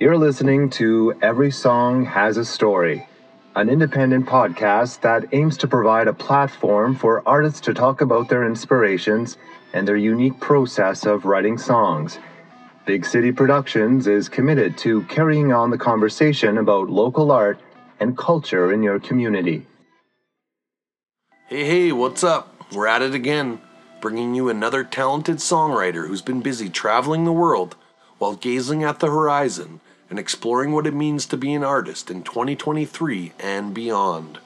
You're listening to Every Song Has a Story, an independent podcast that aims to provide a platform for artists to talk about their inspirations and their unique process of writing songs. Big City Productions is committed to carrying on the conversation about local art and culture in your community. Hey, hey, what's up? We're at it again, bringing you another talented songwriter who's been busy traveling the world while gazing at the horizon and exploring what it means to be an artist in 2023 and beyond.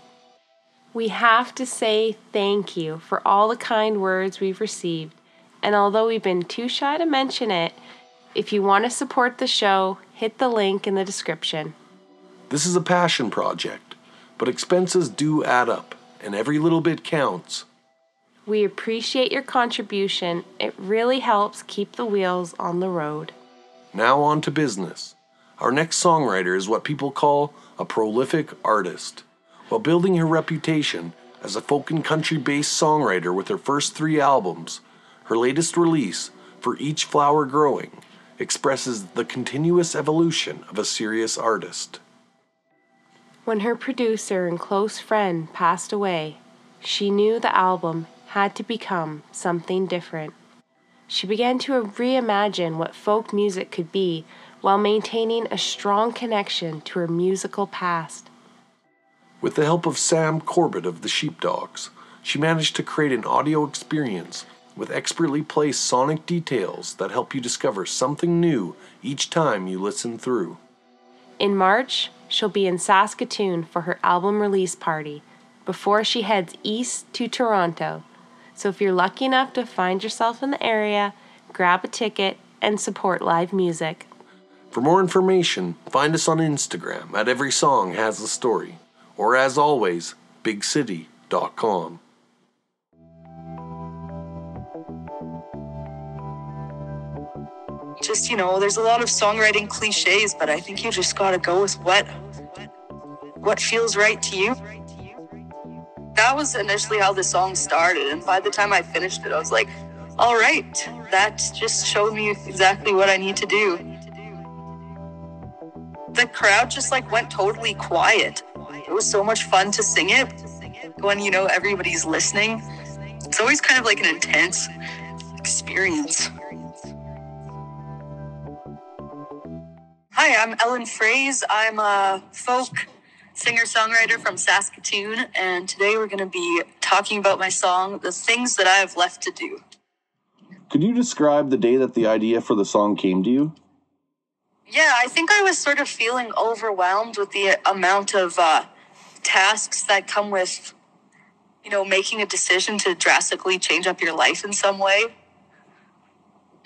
We have to say thank you for all the kind words we've received, and although we've been too shy to mention it, if you want to support the show, hit the link in the description. This is a passion project, but expenses do add up, and every little bit counts. We appreciate your contribution. It really helps keep the wheels on the road. Now on to business. Our next songwriter is what people call a prolific artist. While building her reputation as a folk and country based songwriter with her first three albums, her latest release, For Each Flower Growing, expresses the continuous evolution of a serious artist. When her producer and close friend passed away, she knew the album had to become something different. She began to reimagine what folk music could be while maintaining a strong connection to her musical past. With the help of Sam Corbett of the Sheepdogs, she managed to create an audio experience with expertly placed sonic details that help you discover something new each time you listen through. In March, she'll be in Saskatoon for her album release party before she heads east to Toronto. So if you're lucky enough to find yourself in the area, grab a ticket and support live music. For more information, find us on Instagram at Every Song Has a Story, or as always, bigcity.com. just you know there's a lot of songwriting cliches but i think you just got to go with what what feels right to you that was initially how the song started and by the time i finished it i was like all right that just showed me exactly what i need to do the crowd just like went totally quiet it was so much fun to sing it when you know everybody's listening it's always kind of like an intense experience Hi, I'm Ellen Froese. I'm a folk singer songwriter from Saskatoon, and today we're going to be talking about my song, The Things That I Have Left to Do. Could you describe the day that the idea for the song came to you? Yeah, I think I was sort of feeling overwhelmed with the amount of uh, tasks that come with, you know, making a decision to drastically change up your life in some way.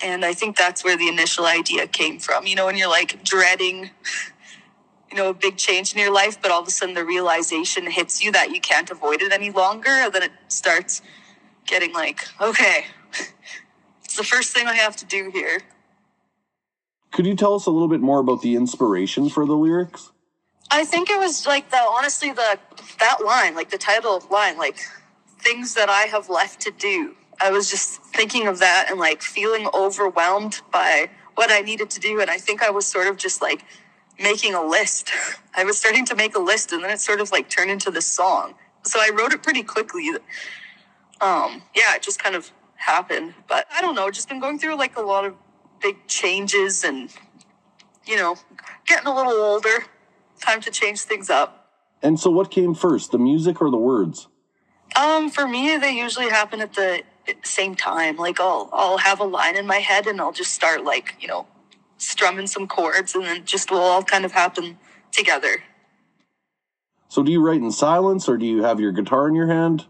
And I think that's where the initial idea came from. You know, when you're like dreading, you know, a big change in your life, but all of a sudden the realization hits you that you can't avoid it any longer. And then it starts getting like, okay, it's the first thing I have to do here. Could you tell us a little bit more about the inspiration for the lyrics? I think it was like the honestly the that line, like the title line, like things that I have left to do. I was just thinking of that and like feeling overwhelmed by what I needed to do. And I think I was sort of just like making a list. I was starting to make a list and then it sort of like turned into this song. So I wrote it pretty quickly. Um, yeah, it just kind of happened. But I don't know, just been going through like a lot of big changes and, you know, getting a little older. Time to change things up. And so what came first, the music or the words? Um, for me, they usually happen at the same time. Like I'll I'll have a line in my head and I'll just start like, you know, strumming some chords and then just will all kind of happen together. So do you write in silence or do you have your guitar in your hand?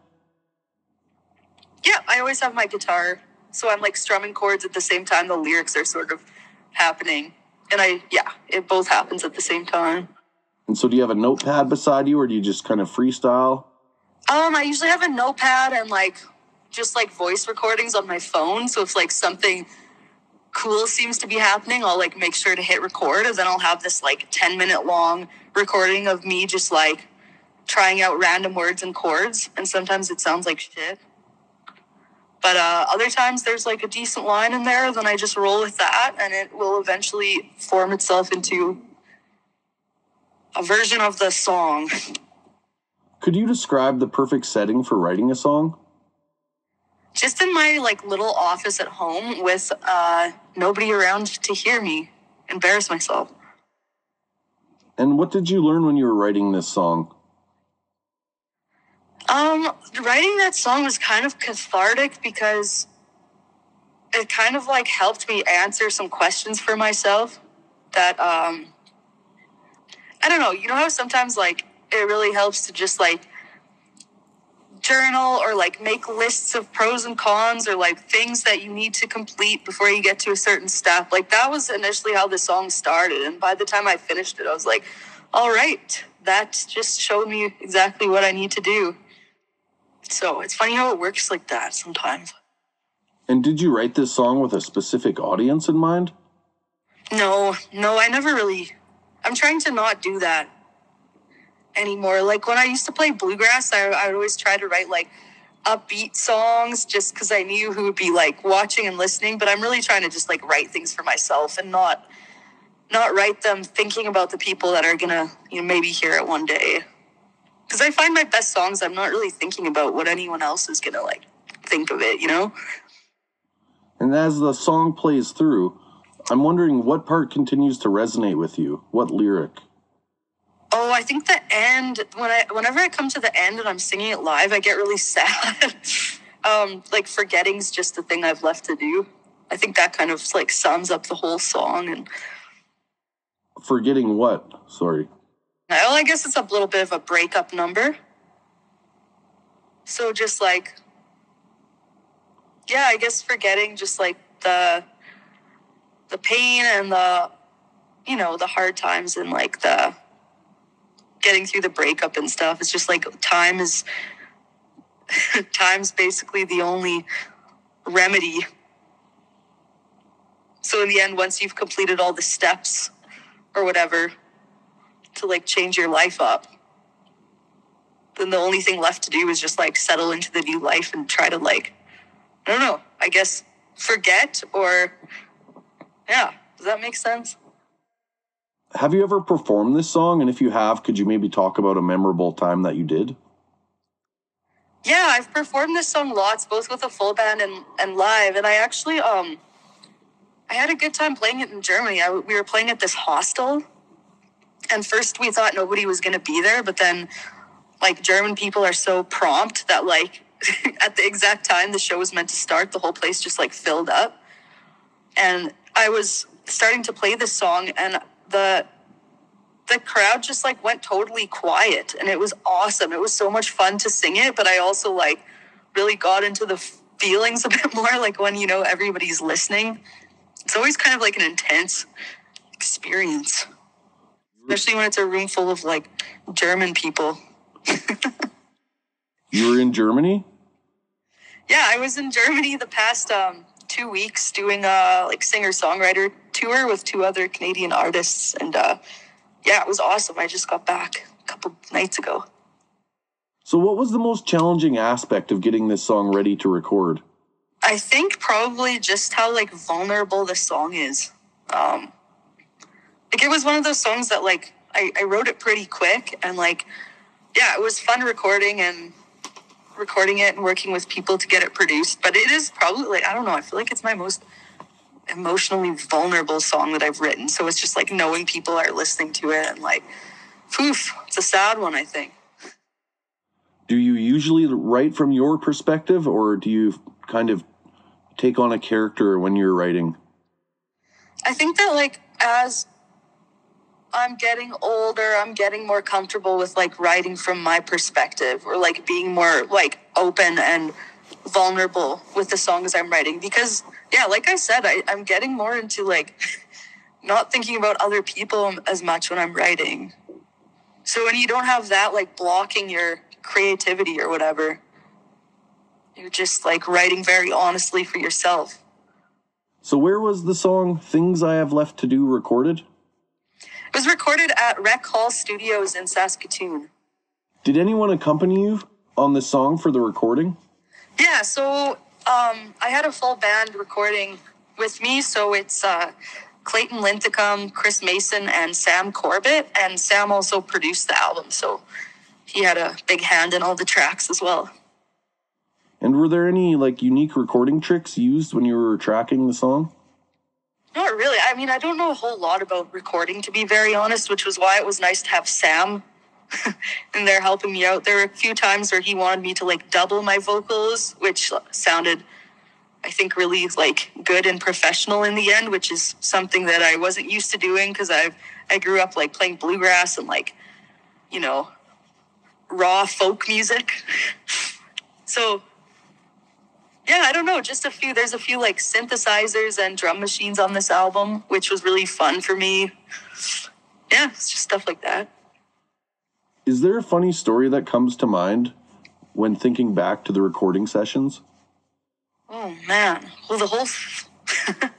Yeah, I always have my guitar. So I'm like strumming chords at the same time the lyrics are sort of happening. And I yeah, it both happens at the same time. And so do you have a notepad beside you or do you just kind of freestyle? Um, I usually have a notepad and like just like voice recordings on my phone. So if like something cool seems to be happening, I'll like make sure to hit record and then I'll have this like 10 minute long recording of me just like trying out random words and chords. And sometimes it sounds like shit. But uh, other times there's like a decent line in there, then I just roll with that and it will eventually form itself into a version of the song. Could you describe the perfect setting for writing a song? Just in my like little office at home with uh, nobody around to hear me embarrass myself. And what did you learn when you were writing this song? Um, writing that song was kind of cathartic because it kind of like helped me answer some questions for myself that um I don't know, you know how sometimes like it really helps to just like journal or like make lists of pros and cons or like things that you need to complete before you get to a certain step. Like that was initially how the song started and by the time I finished it I was like, all right, that just showed me exactly what I need to do. So it's funny how it works like that sometimes. And did you write this song with a specific audience in mind? No, no, I never really. I'm trying to not do that anymore. Like when I used to play bluegrass, I, I would always try to write like upbeat songs just because I knew who would be like watching and listening. But I'm really trying to just like write things for myself and not not write them thinking about the people that are gonna you know maybe hear it one day. Because I find my best songs, I'm not really thinking about what anyone else is gonna like think of it. You know. And as the song plays through, I'm wondering what part continues to resonate with you? What lyric? Oh, I think the end when I whenever I come to the end and I'm singing it live, I get really sad. um, like forgetting's just the thing I've left to do. I think that kind of like sums up the whole song and forgetting what? Sorry. Well, I guess it's a little bit of a breakup number. So just like yeah, I guess forgetting just like the the pain and the you know the hard times and like the getting through the breakup and stuff it's just like time is time's basically the only remedy so in the end once you've completed all the steps or whatever to like change your life up then the only thing left to do is just like settle into the new life and try to like i don't know i guess forget or yeah. Does that make sense? Have you ever performed this song? And if you have, could you maybe talk about a memorable time that you did? Yeah, I've performed this song lots, both with a full band and, and live. And I actually, um, I had a good time playing it in Germany. I, we were playing at this hostel. And first we thought nobody was going to be there, but then like German people are so prompt that like at the exact time the show was meant to start, the whole place just like filled up. And I was starting to play this song and the the crowd just like went totally quiet and it was awesome. It was so much fun to sing it, but I also like really got into the feelings a bit more like when you know everybody's listening. It's always kind of like an intense experience. Especially when it's a room full of like German people. you were in Germany? Yeah, I was in Germany the past um two weeks doing a like singer songwriter tour with two other Canadian artists, and uh, yeah, it was awesome. I just got back a couple nights ago. So, what was the most challenging aspect of getting this song ready to record? I think probably just how like vulnerable the song is. Um, like it was one of those songs that like I, I wrote it pretty quick and like yeah, it was fun recording and recording it and working with people to get it produced. But it is probably like I don't know. I feel like it's my most emotionally vulnerable song that I've written. So it's just like knowing people are listening to it and like, poof, it's a sad one. I think. Do you usually write from your perspective, or do you kind of take on a character when you're writing? I think that like as I'm getting older, I'm getting more comfortable with like writing from my perspective or like being more like open and vulnerable with the songs I'm writing because yeah, like I said, I, I'm getting more into like not thinking about other people as much when I'm writing. So when you don't have that like blocking your creativity or whatever, you're just like writing very honestly for yourself. So where was the song Things I Have Left to Do recorded? It was recorded at Rec Hall Studios in Saskatoon. Did anyone accompany you on the song for the recording? Yeah, so um, I had a full band recording with me. So it's uh, Clayton Linthicum, Chris Mason, and Sam Corbett. And Sam also produced the album, so he had a big hand in all the tracks as well. And were there any like unique recording tricks used when you were tracking the song? Not really. I mean, I don't know a whole lot about recording, to be very honest, which was why it was nice to have Sam in there helping me out. There were a few times where he wanted me to like double my vocals, which sounded, I think, really like good and professional in the end, which is something that I wasn't used to doing because I've I grew up like playing bluegrass and like, you know, raw folk music. so yeah, I don't know, just a few. There's a few like synthesizers and drum machines on this album, which was really fun for me. Yeah, it's just stuff like that. Is there a funny story that comes to mind when thinking back to the recording sessions? Oh man, well the whole.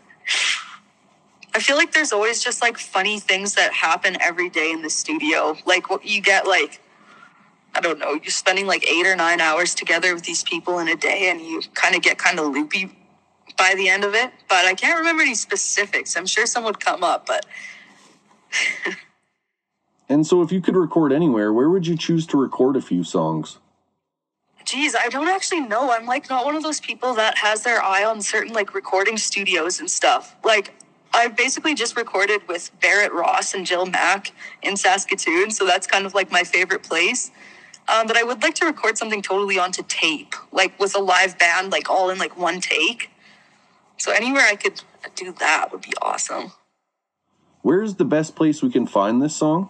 I feel like there's always just like funny things that happen every day in the studio. Like what you get like I don't know, you're spending like eight or nine hours together with these people in a day and you kind of get kind of loopy by the end of it. But I can't remember any specifics. I'm sure some would come up, but. and so if you could record anywhere, where would you choose to record a few songs? Geez, I don't actually know. I'm like not one of those people that has their eye on certain like recording studios and stuff. Like I've basically just recorded with Barrett Ross and Jill Mack in Saskatoon, so that's kind of like my favorite place. Um, but I would like to record something totally onto tape, like with a live band, like all in like one take. So anywhere I could do that would be awesome. Where's the best place we can find this song?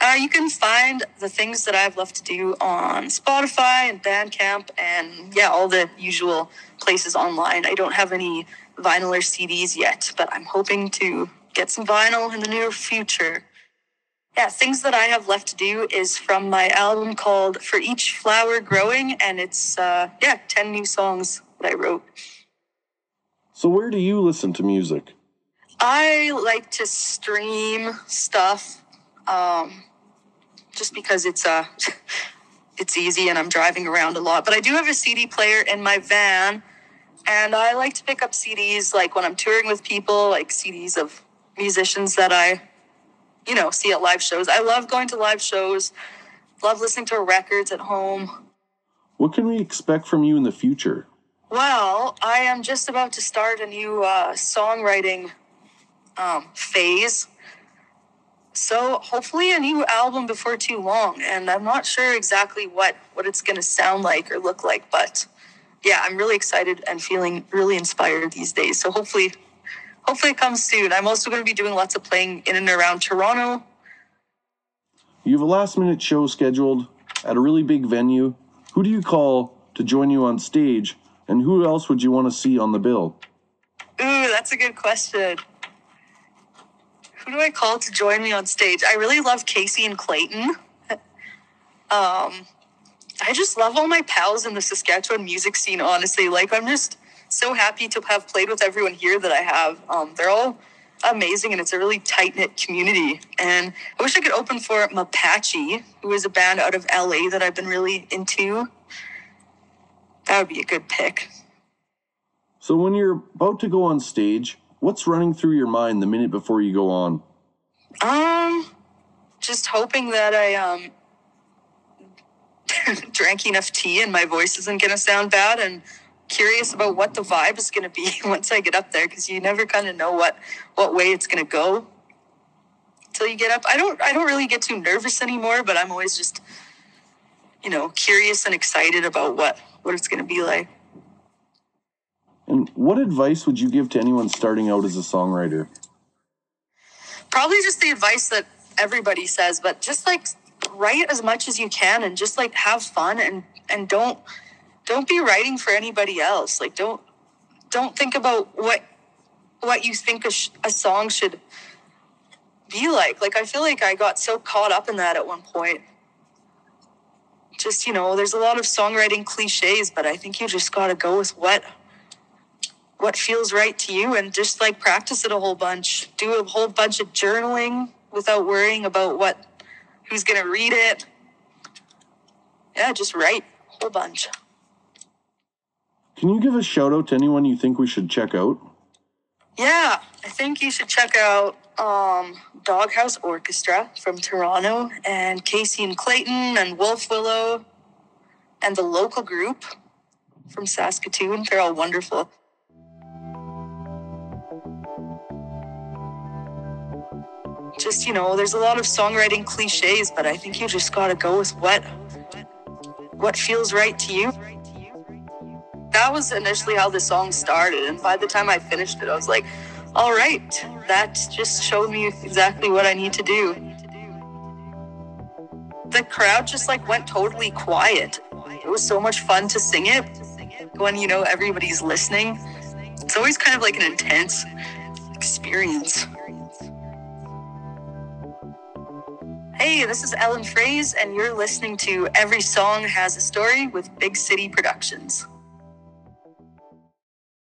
Uh, you can find the things that I've left to do on Spotify and Bandcamp and yeah, all the usual places online. I don't have any vinyl or CDs yet, but I'm hoping to get some vinyl in the near future yeah, things that I have left to do is from my album called For Each Flower Growing, and it's, uh, yeah, 10 new songs that I wrote. So, where do you listen to music? I like to stream stuff um, just because it's, uh, it's easy and I'm driving around a lot. But I do have a CD player in my van, and I like to pick up CDs like when I'm touring with people, like CDs of musicians that I you know, see at live shows. I love going to live shows, love listening to records at home. What can we expect from you in the future? Well, I am just about to start a new uh, songwriting um, phase. So hopefully a new album before too long. And I'm not sure exactly what, what it's going to sound like or look like, but yeah, I'm really excited and feeling really inspired these days. So hopefully hopefully it comes soon. I'm also going to be doing lots of playing in and around Toronto. You have a last minute show scheduled at a really big venue. Who do you call to join you on stage, and who else would you want to see on the bill? Ooh, that's a good question. Who do I call to join me on stage? I really love Casey and Clayton. um, I just love all my pals in the Saskatchewan music scene, honestly. Like, I'm just so happy to have played with everyone here that I have. Um, they're all amazing and it's a really tight knit community. And I wish I could open for Mapache, who is a band out of LA that I've been really into. That would be a good pick. So, when you're about to go on stage, what's running through your mind the minute before you go on? Um, just hoping that I um drank enough tea and my voice isn't gonna sound bad and curious about what the vibe is going to be once I get up there because you never kind of know what what way it's going to go until you get up. I don't I don't really get too nervous anymore, but I'm always just you know curious and excited about what what it's going to be like. And what advice would you give to anyone starting out as a songwriter? Probably just the advice that everybody says, but just like write as much as you can and just like have fun and and don't don't be writing for anybody else. Like don't don't think about what what you think a, sh- a song should be like. Like I feel like I got so caught up in that at one point. Just you know, there's a lot of songwriting cliches, but I think you just got to go with what what feels right to you and just like practice it a whole bunch. Do a whole bunch of journaling without worrying about what who's going to read it. Yeah, just write a whole bunch. Can you give a shout out to anyone you think we should check out? Yeah, I think you should check out um, Doghouse Orchestra from Toronto and Casey and Clayton and Wolf Willow and the local group from Saskatoon. They're all wonderful. Just, you know, there's a lot of songwriting cliches, but I think you just gotta go with what what feels right to you. That was initially how the song started, and by the time I finished it, I was like, all right, that just showed me exactly what I need to do. The crowd just like went totally quiet. It was so much fun to sing it when you know everybody's listening. It's always kind of like an intense experience. Hey, this is Ellen Froese, and you're listening to Every Song Has a Story with Big City Productions.